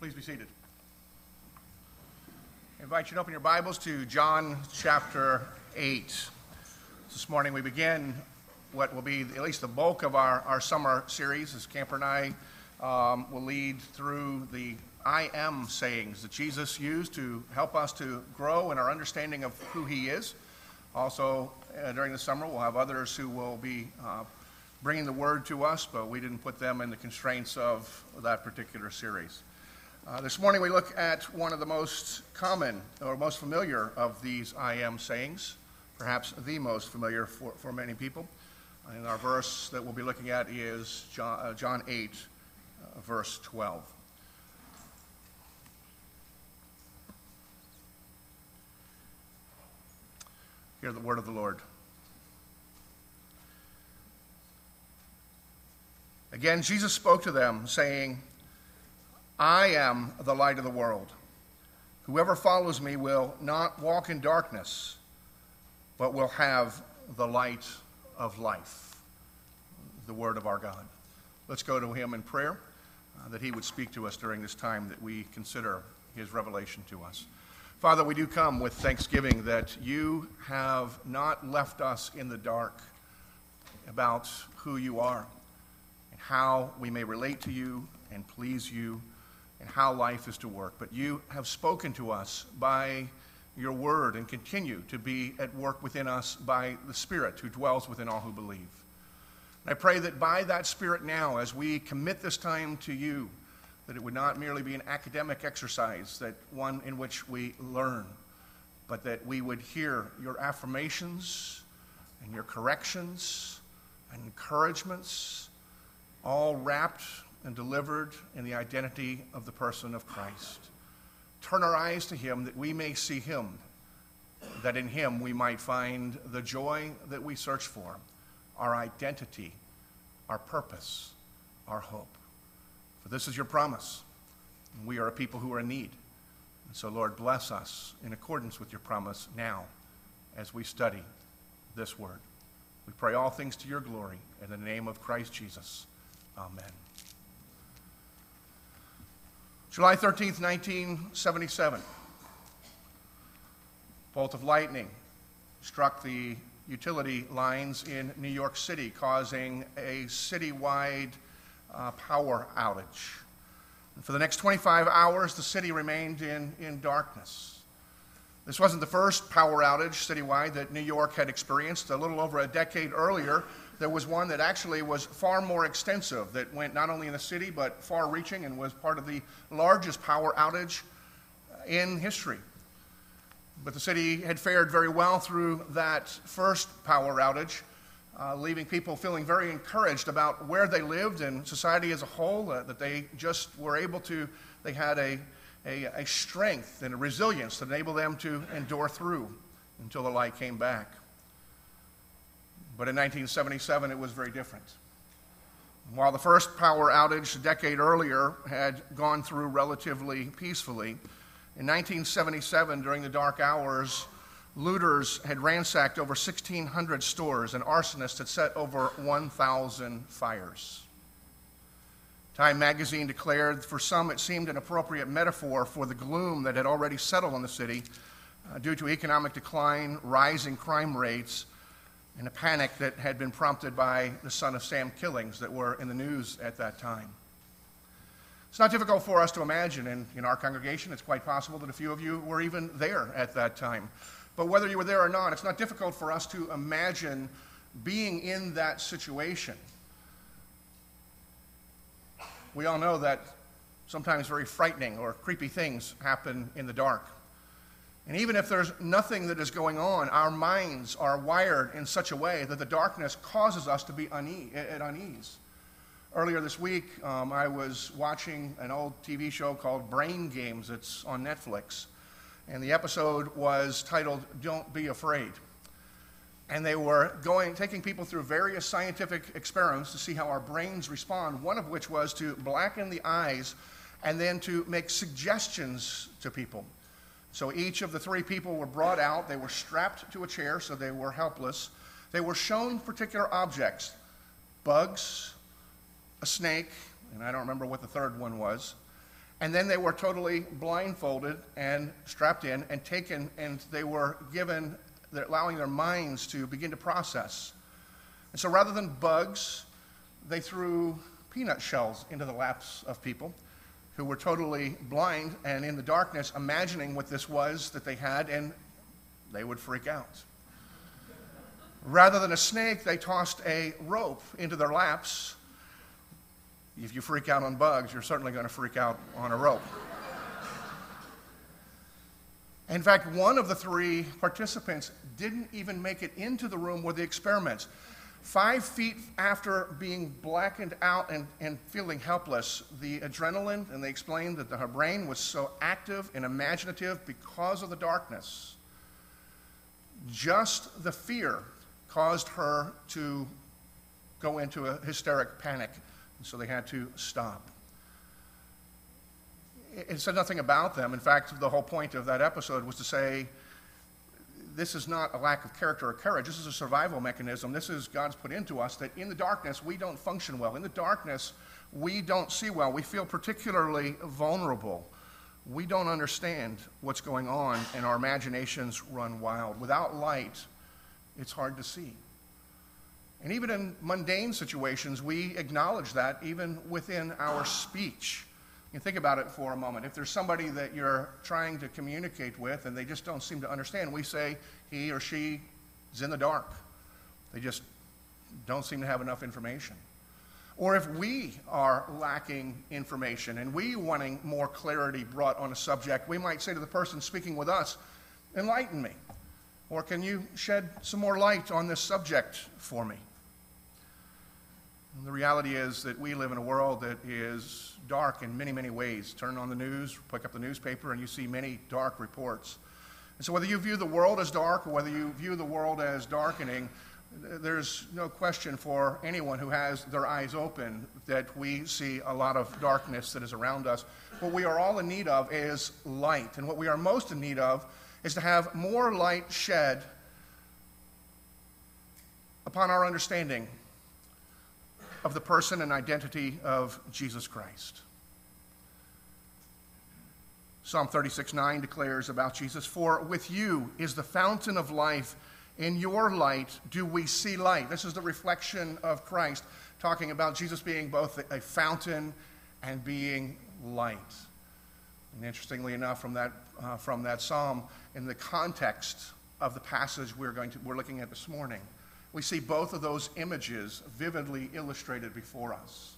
Please be seated. I invite you to open your Bibles to John chapter 8. This morning we begin what will be at least the bulk of our, our summer series as Camper and I um, will lead through the I am sayings that Jesus used to help us to grow in our understanding of who he is. Also, uh, during the summer, we'll have others who will be uh, bringing the word to us, but we didn't put them in the constraints of that particular series. Uh, this morning, we look at one of the most common or most familiar of these I am sayings, perhaps the most familiar for, for many people. And our verse that we'll be looking at is John, uh, John 8, uh, verse 12. Hear the word of the Lord. Again, Jesus spoke to them, saying, I am the light of the world. Whoever follows me will not walk in darkness, but will have the light of life. The word of our God. Let's go to him in prayer uh, that he would speak to us during this time that we consider his revelation to us. Father, we do come with thanksgiving that you have not left us in the dark about who you are and how we may relate to you and please you and how life is to work. But you have spoken to us by your word and continue to be at work within us by the Spirit who dwells within all who believe. And I pray that by that Spirit now, as we commit this time to you, that it would not merely be an academic exercise, that one in which we learn, but that we would hear your affirmations and your corrections and encouragements, all wrapped and delivered in the identity of the person of Christ. Turn our eyes to him that we may see him, that in him we might find the joy that we search for, our identity, our purpose, our hope. For this is your promise. We are a people who are in need. And so, Lord, bless us in accordance with your promise now as we study this word. We pray all things to your glory in the name of Christ Jesus. Amen. July 13th, 1977. Bolt of lightning struck the utility lines in New York City, causing a citywide uh, power outage. And for the next 25 hours, the city remained in, in darkness. This wasn't the first power outage citywide that New York had experienced. A little over a decade earlier, there was one that actually was far more extensive, that went not only in the city but far reaching and was part of the largest power outage in history. But the city had fared very well through that first power outage uh, leaving people feeling very encouraged about where they lived and society as a whole, uh, that they just were able to, they had a, a, a strength and a resilience that enabled them to endure through until the light came back. But in 1977, it was very different. While the first power outage a decade earlier had gone through relatively peacefully, in 1977, during the dark hours, Looters had ransacked over 1,600 stores, and arsonists had set over 1,000 fires. Time magazine declared for some it seemed an appropriate metaphor for the gloom that had already settled on the city uh, due to economic decline, rising crime rates, and a panic that had been prompted by the son of Sam killings that were in the news at that time. It's not difficult for us to imagine, and in our congregation, it's quite possible that a few of you were even there at that time. But whether you were there or not, it's not difficult for us to imagine being in that situation. We all know that sometimes very frightening or creepy things happen in the dark. And even if there's nothing that is going on, our minds are wired in such a way that the darkness causes us to be une- at unease. Earlier this week, um, I was watching an old TV show called Brain Games. It's on Netflix and the episode was titled Don't Be Afraid. And they were going, taking people through various scientific experiments to see how our brains respond, one of which was to blacken the eyes and then to make suggestions to people. So each of the three people were brought out. They were strapped to a chair, so they were helpless. They were shown particular objects bugs, a snake, and I don't remember what the third one was. And then they were totally blindfolded and strapped in and taken, and they were given, allowing their minds to begin to process. And so rather than bugs, they threw peanut shells into the laps of people who were totally blind and in the darkness, imagining what this was that they had, and they would freak out. Rather than a snake, they tossed a rope into their laps. If you freak out on bugs, you're certainly going to freak out on a rope. In fact, one of the three participants didn't even make it into the room where the experiments. Five feet after being blackened out and, and feeling helpless, the adrenaline, and they explained that her brain was so active and imaginative because of the darkness. Just the fear caused her to go into a hysteric panic, and so they had to stop. It said nothing about them. In fact, the whole point of that episode was to say, this is not a lack of character or courage. This is a survival mechanism. This is God's put into us that in the darkness we don't function well. In the darkness we don't see well. We feel particularly vulnerable. We don't understand what's going on, and our imaginations run wild. Without light, it's hard to see. And even in mundane situations, we acknowledge that even within our speech. Think about it for a moment. If there's somebody that you're trying to communicate with and they just don't seem to understand, we say he or she is in the dark. They just don't seem to have enough information. Or if we are lacking information and we wanting more clarity brought on a subject, we might say to the person speaking with us, enlighten me. Or can you shed some more light on this subject for me? And the reality is that we live in a world that is dark in many, many ways. Turn on the news, pick up the newspaper, and you see many dark reports. And so, whether you view the world as dark or whether you view the world as darkening, there's no question for anyone who has their eyes open that we see a lot of darkness that is around us. What we are all in need of is light. And what we are most in need of is to have more light shed upon our understanding of the person and identity of Jesus Christ. Psalm 36 9 declares about Jesus, For with you is the fountain of life. In your light do we see light. This is the reflection of Christ, talking about Jesus being both a fountain and being light. And interestingly enough, from that, uh, from that psalm, in the context of the passage we're, going to, we're looking at this morning, we see both of those images vividly illustrated before us.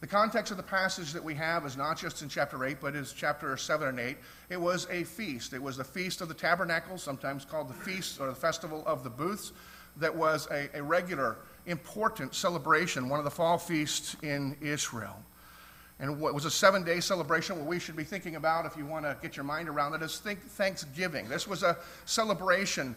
The context of the passage that we have is not just in chapter 8, but is chapter 7 and 8. It was a feast. It was the Feast of the Tabernacles, sometimes called the Feast or the Festival of the Booths, that was a, a regular, important celebration, one of the fall feasts in Israel. And what was a seven day celebration, what we should be thinking about if you want to get your mind around it is think Thanksgiving. This was a celebration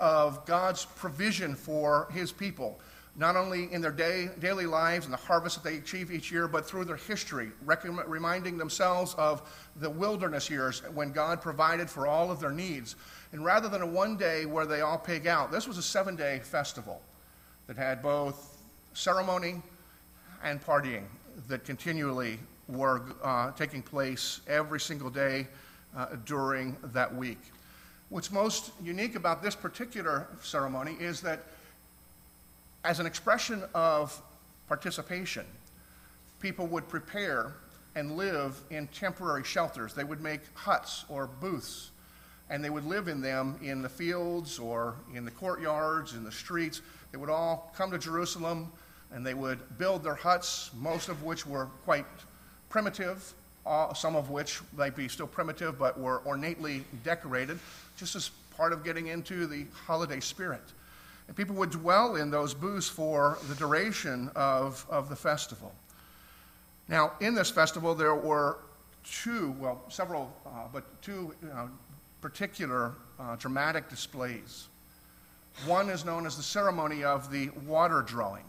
of God's provision for his people, not only in their day, daily lives and the harvest that they achieve each year, but through their history, reminding themselves of the wilderness years when God provided for all of their needs. And rather than a one day where they all pig out, this was a seven day festival that had both ceremony and partying that continually were uh, taking place every single day uh, during that week. What's most unique about this particular ceremony is that, as an expression of participation, people would prepare and live in temporary shelters. They would make huts or booths, and they would live in them in the fields or in the courtyards, in the streets. They would all come to Jerusalem and they would build their huts, most of which were quite primitive, uh, some of which might be still primitive but were ornately decorated just as part of getting into the holiday spirit. And people would dwell in those booths for the duration of, of the festival. Now, in this festival, there were two, well, several, uh, but two uh, particular uh, dramatic displays. One is known as the ceremony of the water drawing.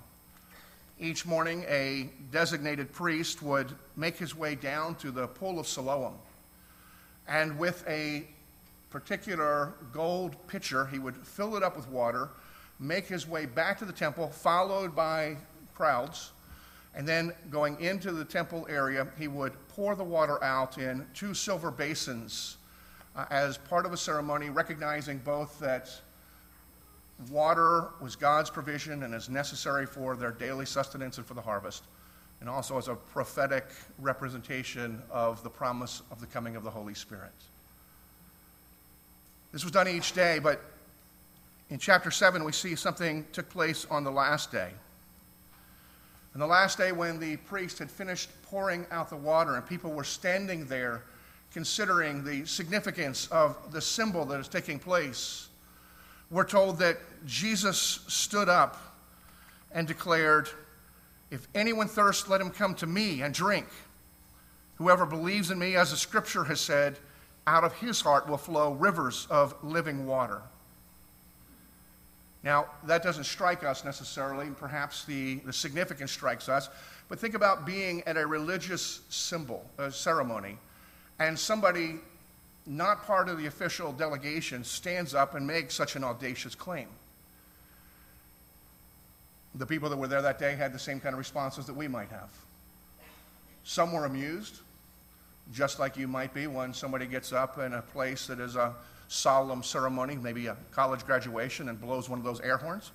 Each morning, a designated priest would make his way down to the pool of Siloam, and with a particular gold pitcher. He would fill it up with water, make his way back to the temple, followed by crowds, And then going into the temple area, he would pour the water out in two silver basins uh, as part of a ceremony, recognizing both that water was God's provision and is necessary for their daily sustenance and for the harvest, and also as a prophetic representation of the promise of the coming of the Holy Spirit. This was done each day, but in chapter 7, we see something took place on the last day. And the last day, when the priest had finished pouring out the water and people were standing there considering the significance of the symbol that is taking place, we're told that Jesus stood up and declared, If anyone thirsts, let him come to me and drink. Whoever believes in me, as the scripture has said, out of his heart will flow rivers of living water. Now, that doesn't strike us necessarily, and perhaps the, the significance strikes us, but think about being at a religious symbol, a ceremony, and somebody not part of the official delegation stands up and makes such an audacious claim. The people that were there that day had the same kind of responses that we might have. Some were amused, just like you might be when somebody gets up in a place that is a solemn ceremony, maybe a college graduation, and blows one of those air horns.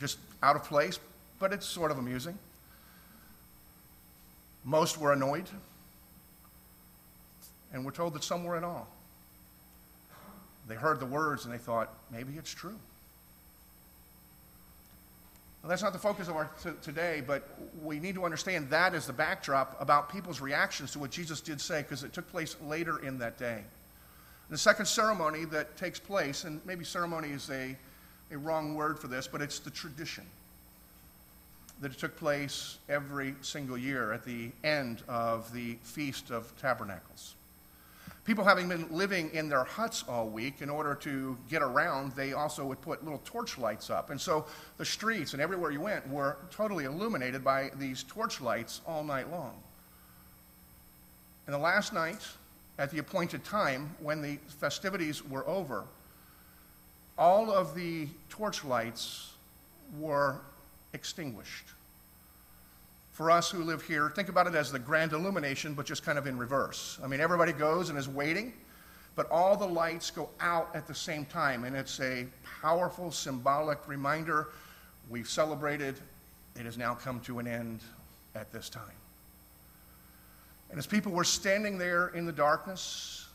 Just out of place, but it's sort of amusing. Most were annoyed, and we're told that some were in awe. They heard the words and they thought, maybe it's true. That's not the focus of our t- today, but we need to understand that as the backdrop about people's reactions to what Jesus did say, because it took place later in that day. The second ceremony that takes place, and maybe ceremony is a, a wrong word for this, but it's the tradition that it took place every single year at the end of the Feast of Tabernacles. People having been living in their huts all week, in order to get around, they also would put little torch lights up. And so the streets and everywhere you went were totally illuminated by these torch lights all night long. And the last night, at the appointed time when the festivities were over, all of the torchlights were extinguished. For us who live here, think about it as the grand illumination, but just kind of in reverse. I mean, everybody goes and is waiting, but all the lights go out at the same time, and it's a powerful symbolic reminder we've celebrated, it has now come to an end at this time. And as people were standing there in the darkness,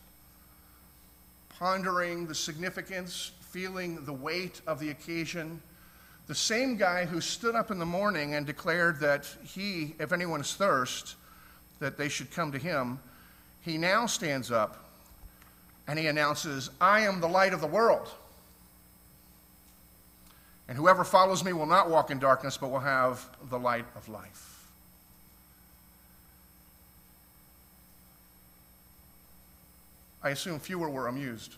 pondering the significance, feeling the weight of the occasion, the same guy who stood up in the morning and declared that he, if anyone's thirst, that they should come to him, he now stands up and he announces, I am the light of the world. And whoever follows me will not walk in darkness, but will have the light of life. I assume fewer were amused.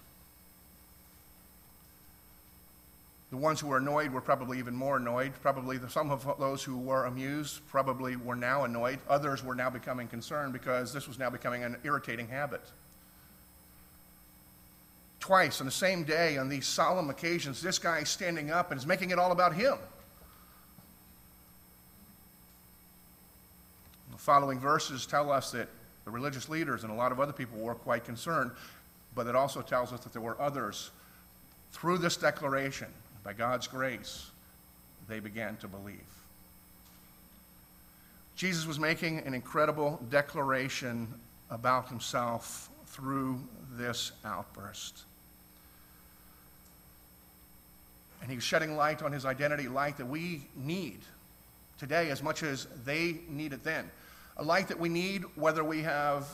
The ones who were annoyed were probably even more annoyed. Probably some of those who were amused probably were now annoyed. Others were now becoming concerned because this was now becoming an irritating habit. Twice on the same day, on these solemn occasions, this guy is standing up and is making it all about him. The following verses tell us that the religious leaders and a lot of other people were quite concerned, but it also tells us that there were others. Through this declaration, by God's grace, they began to believe. Jesus was making an incredible declaration about himself through this outburst. And he was shedding light on his identity, light that we need today as much as they need it then a light that we need whether we have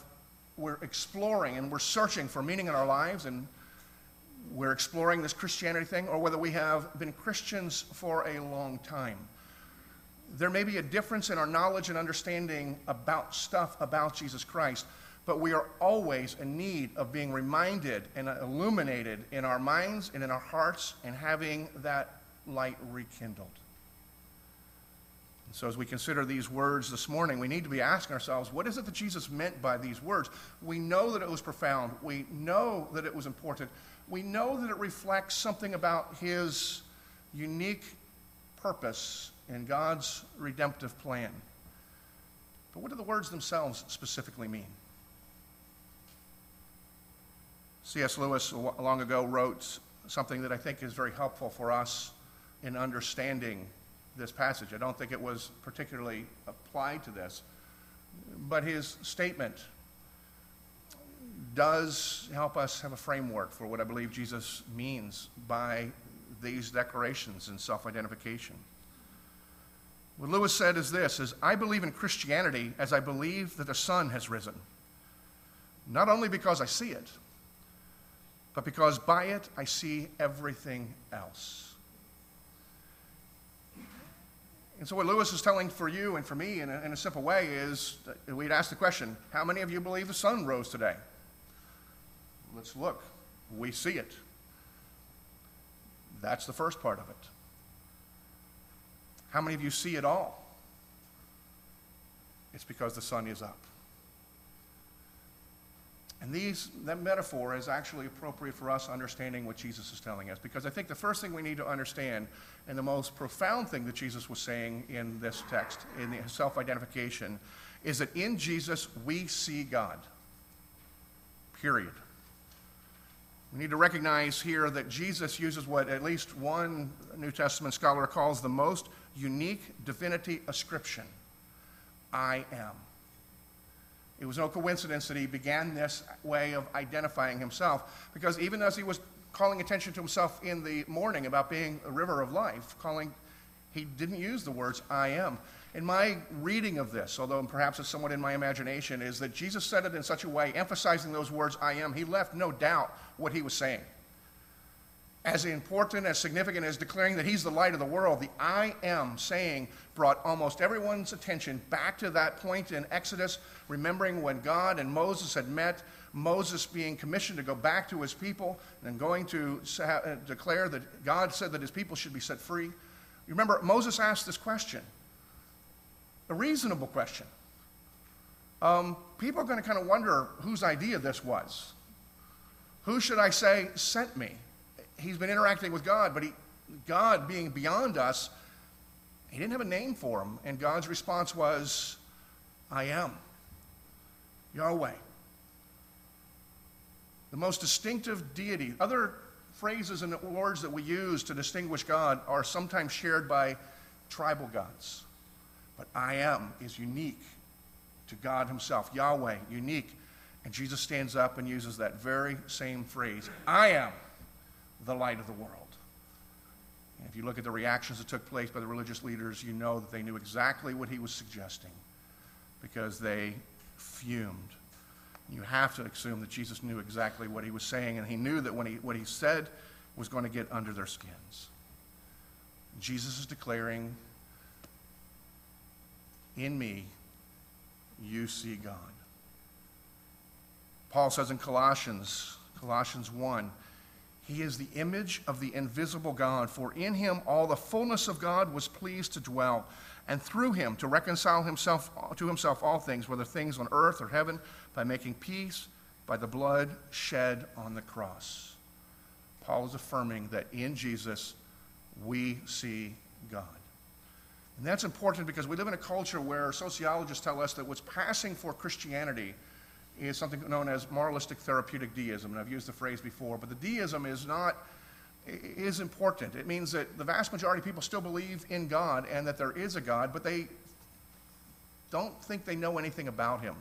we're exploring and we're searching for meaning in our lives and we're exploring this Christianity thing, or whether we have been Christians for a long time. There may be a difference in our knowledge and understanding about stuff about Jesus Christ, but we are always in need of being reminded and illuminated in our minds and in our hearts and having that light rekindled. So, as we consider these words this morning, we need to be asking ourselves, what is it that Jesus meant by these words? We know that it was profound. We know that it was important. We know that it reflects something about his unique purpose in God's redemptive plan. But what do the words themselves specifically mean? C.S. Lewis, long ago, wrote something that I think is very helpful for us in understanding this passage. I don't think it was particularly applied to this, but his statement does help us have a framework for what I believe Jesus means by these declarations and self-identification. What Lewis said is this is I believe in Christianity as I believe that the sun has risen. Not only because I see it, but because by it I see everything else. And so, what Lewis is telling for you and for me in a, in a simple way is we'd ask the question how many of you believe the sun rose today? Let's look. We see it. That's the first part of it. How many of you see it all? It's because the sun is up. And these, that metaphor is actually appropriate for us understanding what Jesus is telling us. Because I think the first thing we need to understand, and the most profound thing that Jesus was saying in this text, in the self identification, is that in Jesus we see God. Period. We need to recognize here that Jesus uses what at least one New Testament scholar calls the most unique divinity ascription I am. It was no coincidence that he began this way of identifying himself, because even as he was calling attention to himself in the morning about being a river of life, calling, he didn't use the words I am. In my reading of this, although perhaps it's somewhat in my imagination, is that Jesus said it in such a way, emphasizing those words I am, he left no doubt what he was saying as important, as significant as declaring that he's the light of the world, the I am saying brought almost everyone's attention back to that point in Exodus, remembering when God and Moses had met, Moses being commissioned to go back to his people and going to uh, declare that God said that his people should be set free. You remember, Moses asked this question, a reasonable question. Um, people are going to kind of wonder whose idea this was. Who should I say sent me? he's been interacting with God, but he, God being beyond us, he didn't have a name for him. And God's response was, I am Yahweh. The most distinctive deity. Other phrases and words that we use to distinguish God are sometimes shared by tribal gods. But I am is unique to God Himself. Yahweh, unique. And Jesus stands up and uses that very same phrase I am the light of the world. And if you look at the reactions that took place by the religious leaders, you know that they knew exactly what he was suggesting because they fumed. You have to assume that Jesus knew exactly what he was saying, and he knew that when he, what he said was going to get under their skins. Jesus is declaring, In me, you see God. Paul says in Colossians, Colossians 1, he is the image of the invisible God, for in him all the fullness of God was pleased to dwell, and through him to reconcile himself to himself all things, whether things on earth or heaven, by making peace by the blood shed on the cross. Paul is affirming that in Jesus we see God. And that's important because we live in a culture where sociologists tell us that what's passing for Christianity is something known as moralistic therapeutic deism. And I've used the phrase before, but the deism is not is important. It means that the vast majority of people still believe in God and that there is a God, but they don't think they know anything about him.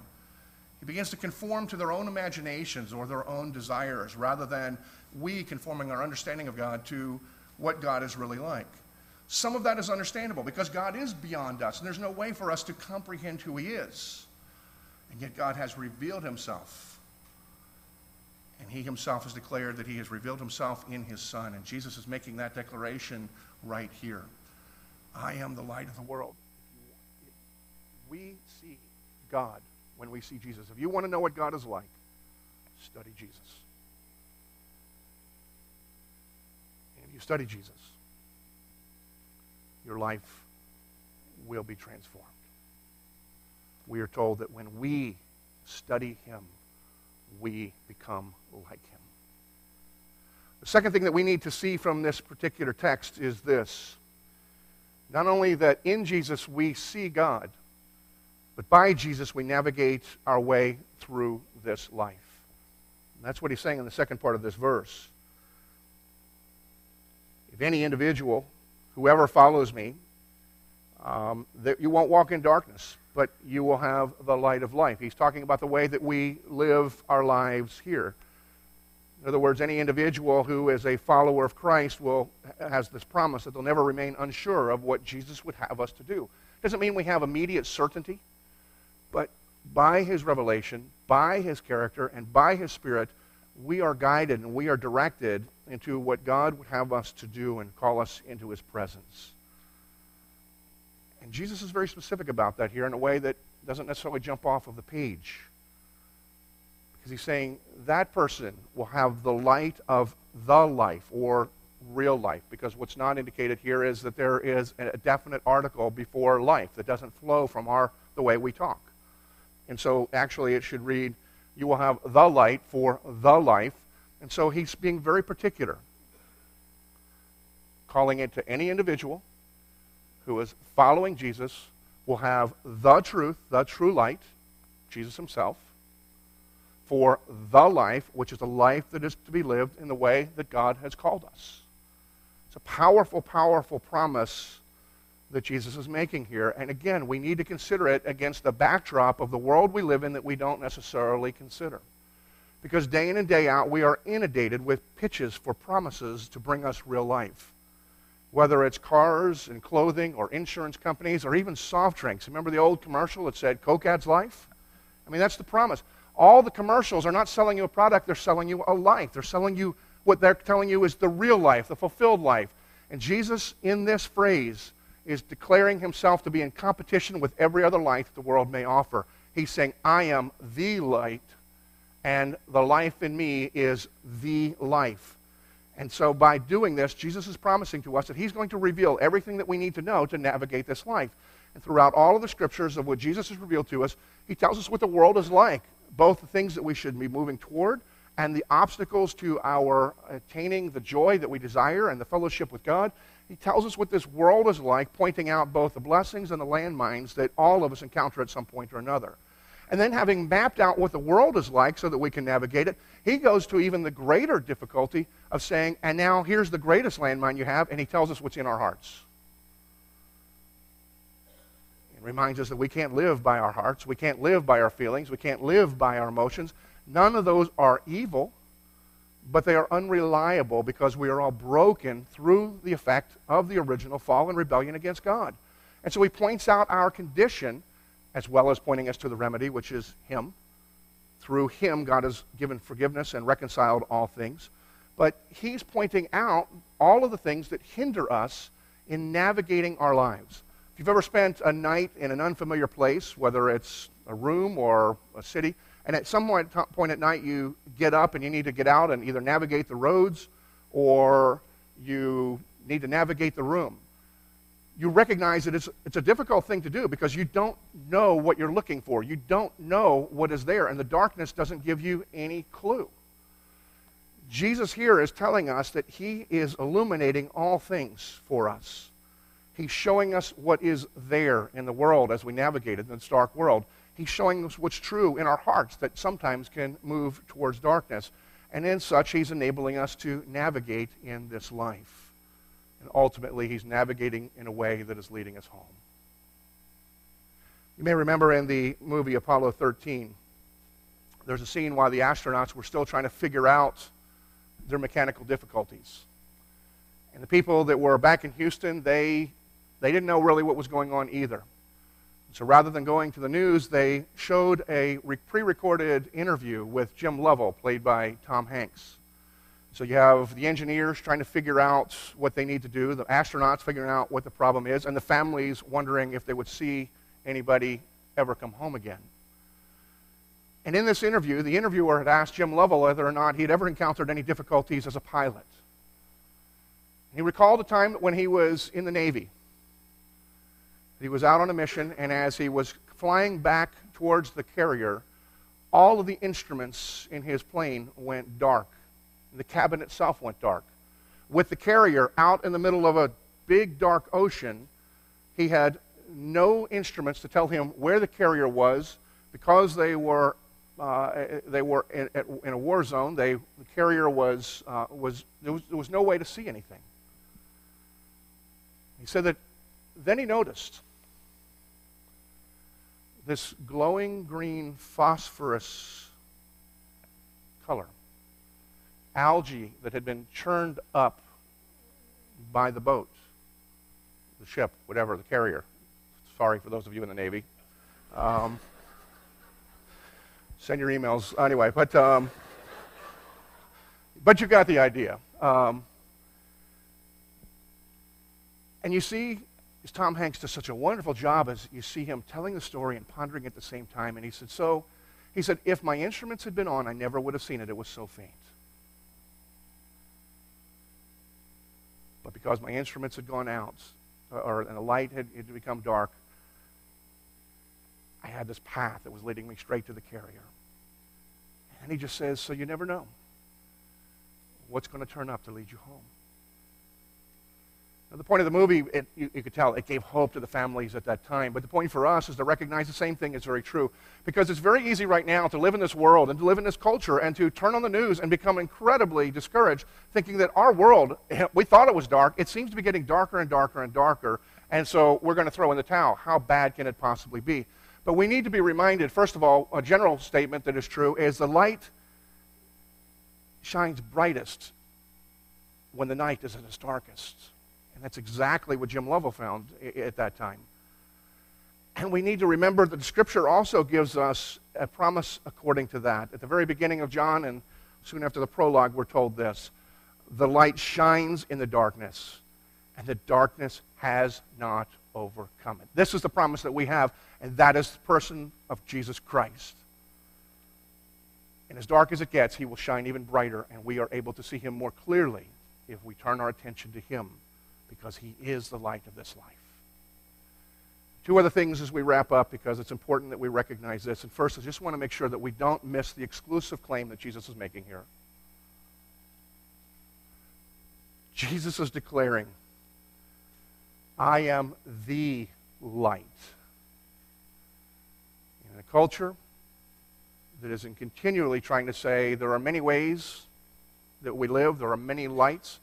He begins to conform to their own imaginations or their own desires rather than we conforming our understanding of God to what God is really like. Some of that is understandable because God is beyond us, and there's no way for us to comprehend who He is. And yet God has revealed himself. And he himself has declared that he has revealed himself in his Son. And Jesus is making that declaration right here. I am the light of the world. We see God when we see Jesus. If you want to know what God is like, study Jesus. And if you study Jesus, your life will be transformed we are told that when we study him, we become like him. The second thing that we need to see from this particular text is this not only that in Jesus we see God, But by Jesus, we navigate our way through this life. And that's what he's saying in the second part of this verse. If any individual, whoever follows me, um, that you won't walk in darkness, but you will have the light of life. He's talking about the way that we live our lives here. In other words, any individual who is a follower of Christ will has this promise that they'll never remain unsure of what Jesus would have us to do. Doesn't mean we have immediate certainty, but by his revelation, by his character, and by his spirit, we are guided and we are directed into what God would have us to do and call us into his presence. And Jesus is very specific about that here in a way that doesn't necessarily jump off of the page. Because he's saying that person will have the light of the life or real life. Because what's not indicated here is that there is a definite article before life that doesn't flow from our, the way we talk. And so actually it should read, You will have the light for the life. And so he's being very particular, calling it to any individual who is following Jesus will have the truth, the true light, Jesus himself, for the life, which is a life that is to be lived in the way that God has called us. It's a powerful, powerful promise that Jesus is making here. And again, we need to consider it against the backdrop of the world we live in that we don't necessarily consider. Because day in and day out, we are inundated with pitches for promises to bring us real life whether it's cars and clothing or insurance companies or even soft drinks. Remember the old commercial that said Coke adds life? I mean, that's the promise. All the commercials are not selling you a product, they're selling you a life. They're selling you what they're telling you is the real life, the fulfilled life. And Jesus, in this phrase, is declaring himself to be in competition with every other light the world may offer. He's saying, I am the light, and the life in me is the life. And so, by doing this, Jesus is promising to us that He's going to reveal everything that we need to know to navigate this life. And throughout all of the scriptures of what Jesus has revealed to us, He tells us what the world is like, both the things that we should be moving toward and the obstacles to our attaining the joy that we desire and the fellowship with God. He tells us what this world is like, pointing out both the blessings and the landmines that all of us encounter at some point or another. And then, having mapped out what the world is like so that we can navigate it, he goes to even the greater difficulty of saying, and now here's the greatest landmine you have, and he tells us what's in our hearts. It reminds us that we can't live by our hearts, we can't live by our feelings, we can't live by our emotions. None of those are evil, but they are unreliable because we are all broken through the effect of the original fall and rebellion against God. And so he points out our condition as well as pointing us to the remedy, which is Him. Through Him, God has given forgiveness and reconciled all things. But He's pointing out all of the things that hinder us in navigating our lives. If you've ever spent a night in an unfamiliar place, whether it's a room or a city, and at some point at night you get up and you need to get out and either navigate the roads or you need to navigate the room you recognize that it's, it's a difficult thing to do because you don't know what you're looking for. You don't know what is there, and the darkness doesn't give you any clue. Jesus here is telling us that he is illuminating all things for us. He's showing us what is there in the world as we navigate in this dark world. He's showing us what's true in our hearts that sometimes can move towards darkness. And in such, he's enabling us to navigate in this life. And ultimately, he's navigating in a way that is leading us home. You may remember in the movie Apollo 13, there's a scene while the astronauts were still trying to figure out their mechanical difficulties. And the people that were back in Houston, they, they didn't know really what was going on either. So rather than going to the news, they showed a pre recorded interview with Jim Lovell, played by Tom Hanks. So you have the engineers trying to figure out what they need to do, the astronauts figuring out what the problem is, and the families wondering if they would see anybody ever come home again. And in this interview, the interviewer had asked Jim Lovell whether or not he had ever encountered any difficulties as a pilot. He recalled a time when he was in the Navy. He was out on a mission, and as he was flying back towards the carrier, all of the instruments in his plane went dark the cabin itself went dark. With the carrier out in the middle of a big dark ocean, he had no instruments to tell him where the carrier was because they were, uh, they were in, in, a war zone. They, the carrier was, uh, was, there was, there was no way to see anything. He said that then he noticed this glowing green phosphorus color, algae that had been churned up by the boat, the ship, whatever, the carrier. Sorry for those of you in the Navy. Um, send your emails anyway, but um, but you got the idea. Um, and you see, as Tom Hanks does such a wonderful job as you see him telling the story and pondering at the same time. And he said, so he said, if my instruments had been on, I never would have seen it. It was so faint. But because my instruments had gone out, uh, or and the light had, had become dark, I had this path that was leading me straight to the carrier. And he just says, So you never know what's going to turn up to lead you home. Now, the point of the movie, it, you, you, could tell, it gave hope to the families at that time. But the point for us is to recognize the same thing is very true. Because it's very easy right now to live in this world and to live in this culture and to turn on the news and become incredibly discouraged, thinking that our world, we thought it was dark, it seems to be getting darker and darker and darker. And so we're going to throw in the towel. How bad can it possibly be? But we need to be reminded, first of all, a general statement that is true is the light shines brightest when the night is at its darkest. And that's exactly what Jim Lovell found at that time. And we need to remember that the scripture also gives us a promise according to that. At the very beginning of John and soon after the prologue, we're told this The light shines in the darkness, and the darkness has not overcome it. This is the promise that we have, and that is the person of Jesus Christ. And as dark as it gets, he will shine even brighter, and we are able to see him more clearly if we turn our attention to him because he is the light of this life. Two other things as we wrap up because it's important that we recognize this. And first, I just want to make sure that we don't miss the exclusive claim that Jesus is making here. Jesus is declaring, I am the light. In a culture that is continually trying to say there are many ways that we live, there are many lights,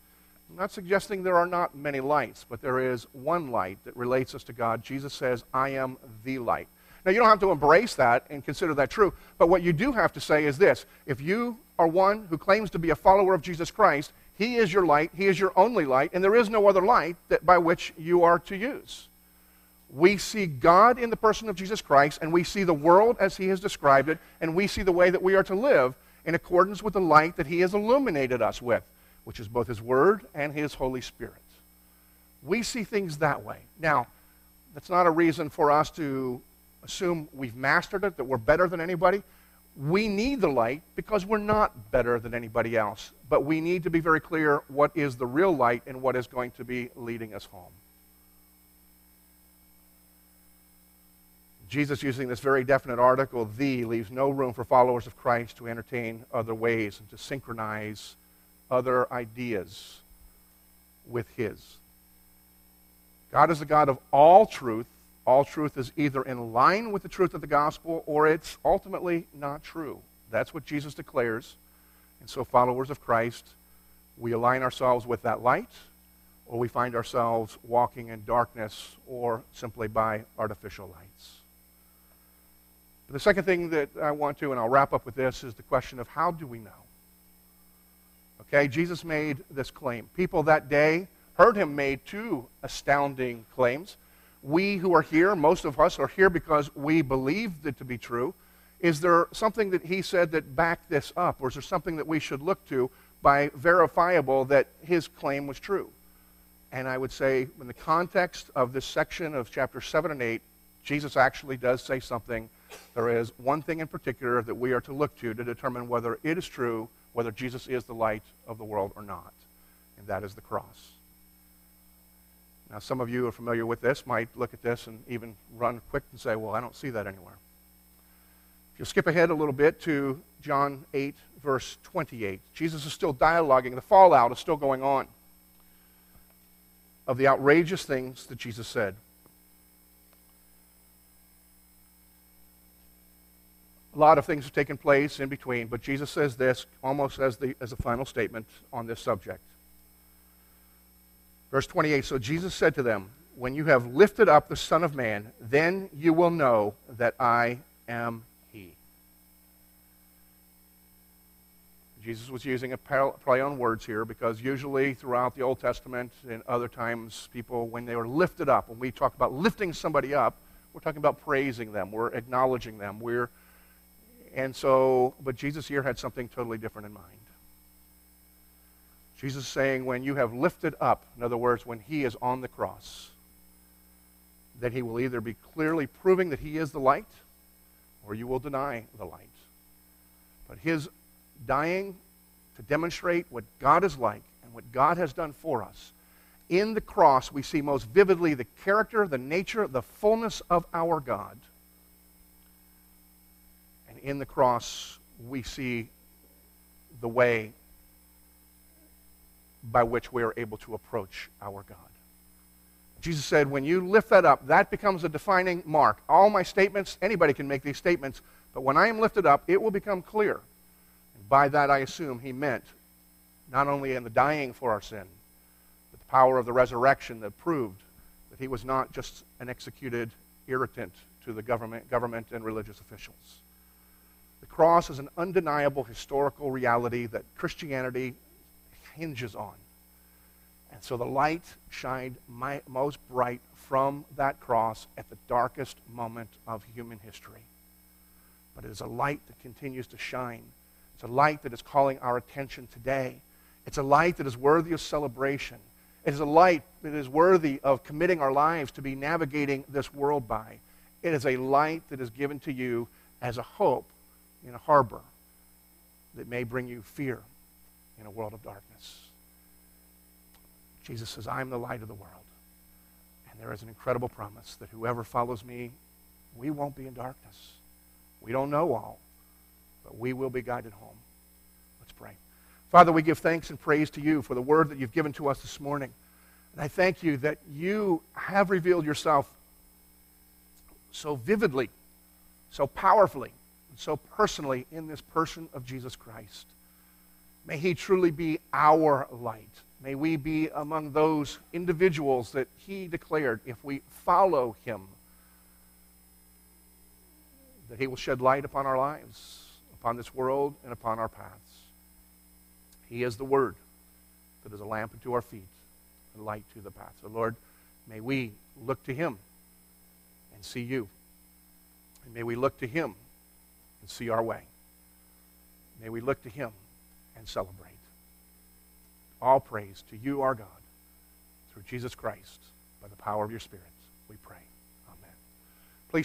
I'm not suggesting there are not many lights, but there is one light that relates us to God. Jesus says, I am the light. Now, you don't have to embrace that and consider that true, but what you do have to say is this if you are one who claims to be a follower of Jesus Christ, He is your light, He is your only light, and there is no other light that, by which you are to use. We see God in the person of Jesus Christ, and we see the world as He has described it, and we see the way that we are to live in accordance with the light that He has illuminated us with which is both His Word and His Holy Spirit. We see things that way. Now, that's not a reason for us to assume we've mastered it, that we're better than anybody. We need the light because we're not better than anybody else. But we need to be very clear what is the real light and what is going to be leading us home. Jesus, using this very definite article, the, leaves no room for followers of Christ to entertain other ways and to synchronize other ideas with His. God is the God of all truth. All truth is either in line with the truth of the gospel or it's ultimately not true. That's what Jesus declares. And so, followers of Christ, we align ourselves with that light, or we find ourselves walking in darkness or simply by artificial lights. But the second thing that I want to, and I'll wrap up with this, is the question of how do we know? Okay, Jesus made this claim. People that day heard him make two astounding claims. We who are here, most of us are here because we believed it to be true. Is there something that he said that backed this up, or is there something that we should look to by verifiable that his claim was true? And I would say, in the context of this section of chapter 7 and 8, Jesus actually does say something. There is one thing in particular that we are to look to to determine whether it is true whether Jesus is the light of the world or not, and that is the cross. Now, some of you are familiar with this, might look at this and even run quick and say, Well, I don't see that anywhere. If you skip ahead a little bit to John 8, verse 28, Jesus is still dialoguing. The fallout is still going on of the outrageous things that Jesus said. A lot of things have taken place in between, but Jesus says this almost as the, as a final statement on this subject. Verse 28 So Jesus said to them, When you have lifted up the Son of Man, then you will know that I am He. Jesus was using a play on words here because usually throughout the Old Testament and other times, people, when they were lifted up, when we talk about lifting somebody up, we're talking about praising them, we're acknowledging them, we're, and so, but Jesus here had something totally different in mind. Jesus is saying, when you have lifted up, in other words, when he is on the cross, that he will either be clearly proving that he is the light, or you will deny the light. But his dying to demonstrate what God is like and what God has done for us. In the cross, we see most vividly the character, the nature, the fullness of our God. In the cross, we see the way by which we are able to approach our God. Jesus said, when you lift that up, that becomes a defining mark. All my statements, anybody can make these statements, but when I am lifted up, it will become clear And by that, I assume he meant not only in the dying for our sin, but the power of the resurrection that proved that he was not just an executed irritant to the government, government and religious officials. Cross is an undeniable historical reality that Christianity hinges on. And so the light shined my, most bright from that cross at the darkest moment of human history. But it is a light that continues to shine it's a light that is calling our attention today. It's a light that is worthy of celebration. It is a light that is worthy of committing our lives to be navigating this world by. It is a light that is given to you as a hope in a harbor that may bring you fear in a world of darkness. Jesus says, I am the light of the world. And there is an incredible promise that whoever follows me, we won't be in darkness. We don't know all, but we will be guided home. Let's pray. Father, we give thanks and praise to you for the word that you've given to us this morning. And I thank you that you have revealed yourself so vividly, so powerfully, and so personally in this person of Jesus Christ. May he truly be our light. May we be among those individuals that he declared if we follow him, that he will shed light upon our lives upon this world and upon our paths. He is the Word that is a lamp unto our feet and light to the path. So, Lord, may we look to Him and see you. And may we look to Him and see our way. May we look to Him and celebrate. All praise to you, our God, through Jesus Christ, by the power of your Spirit, we pray.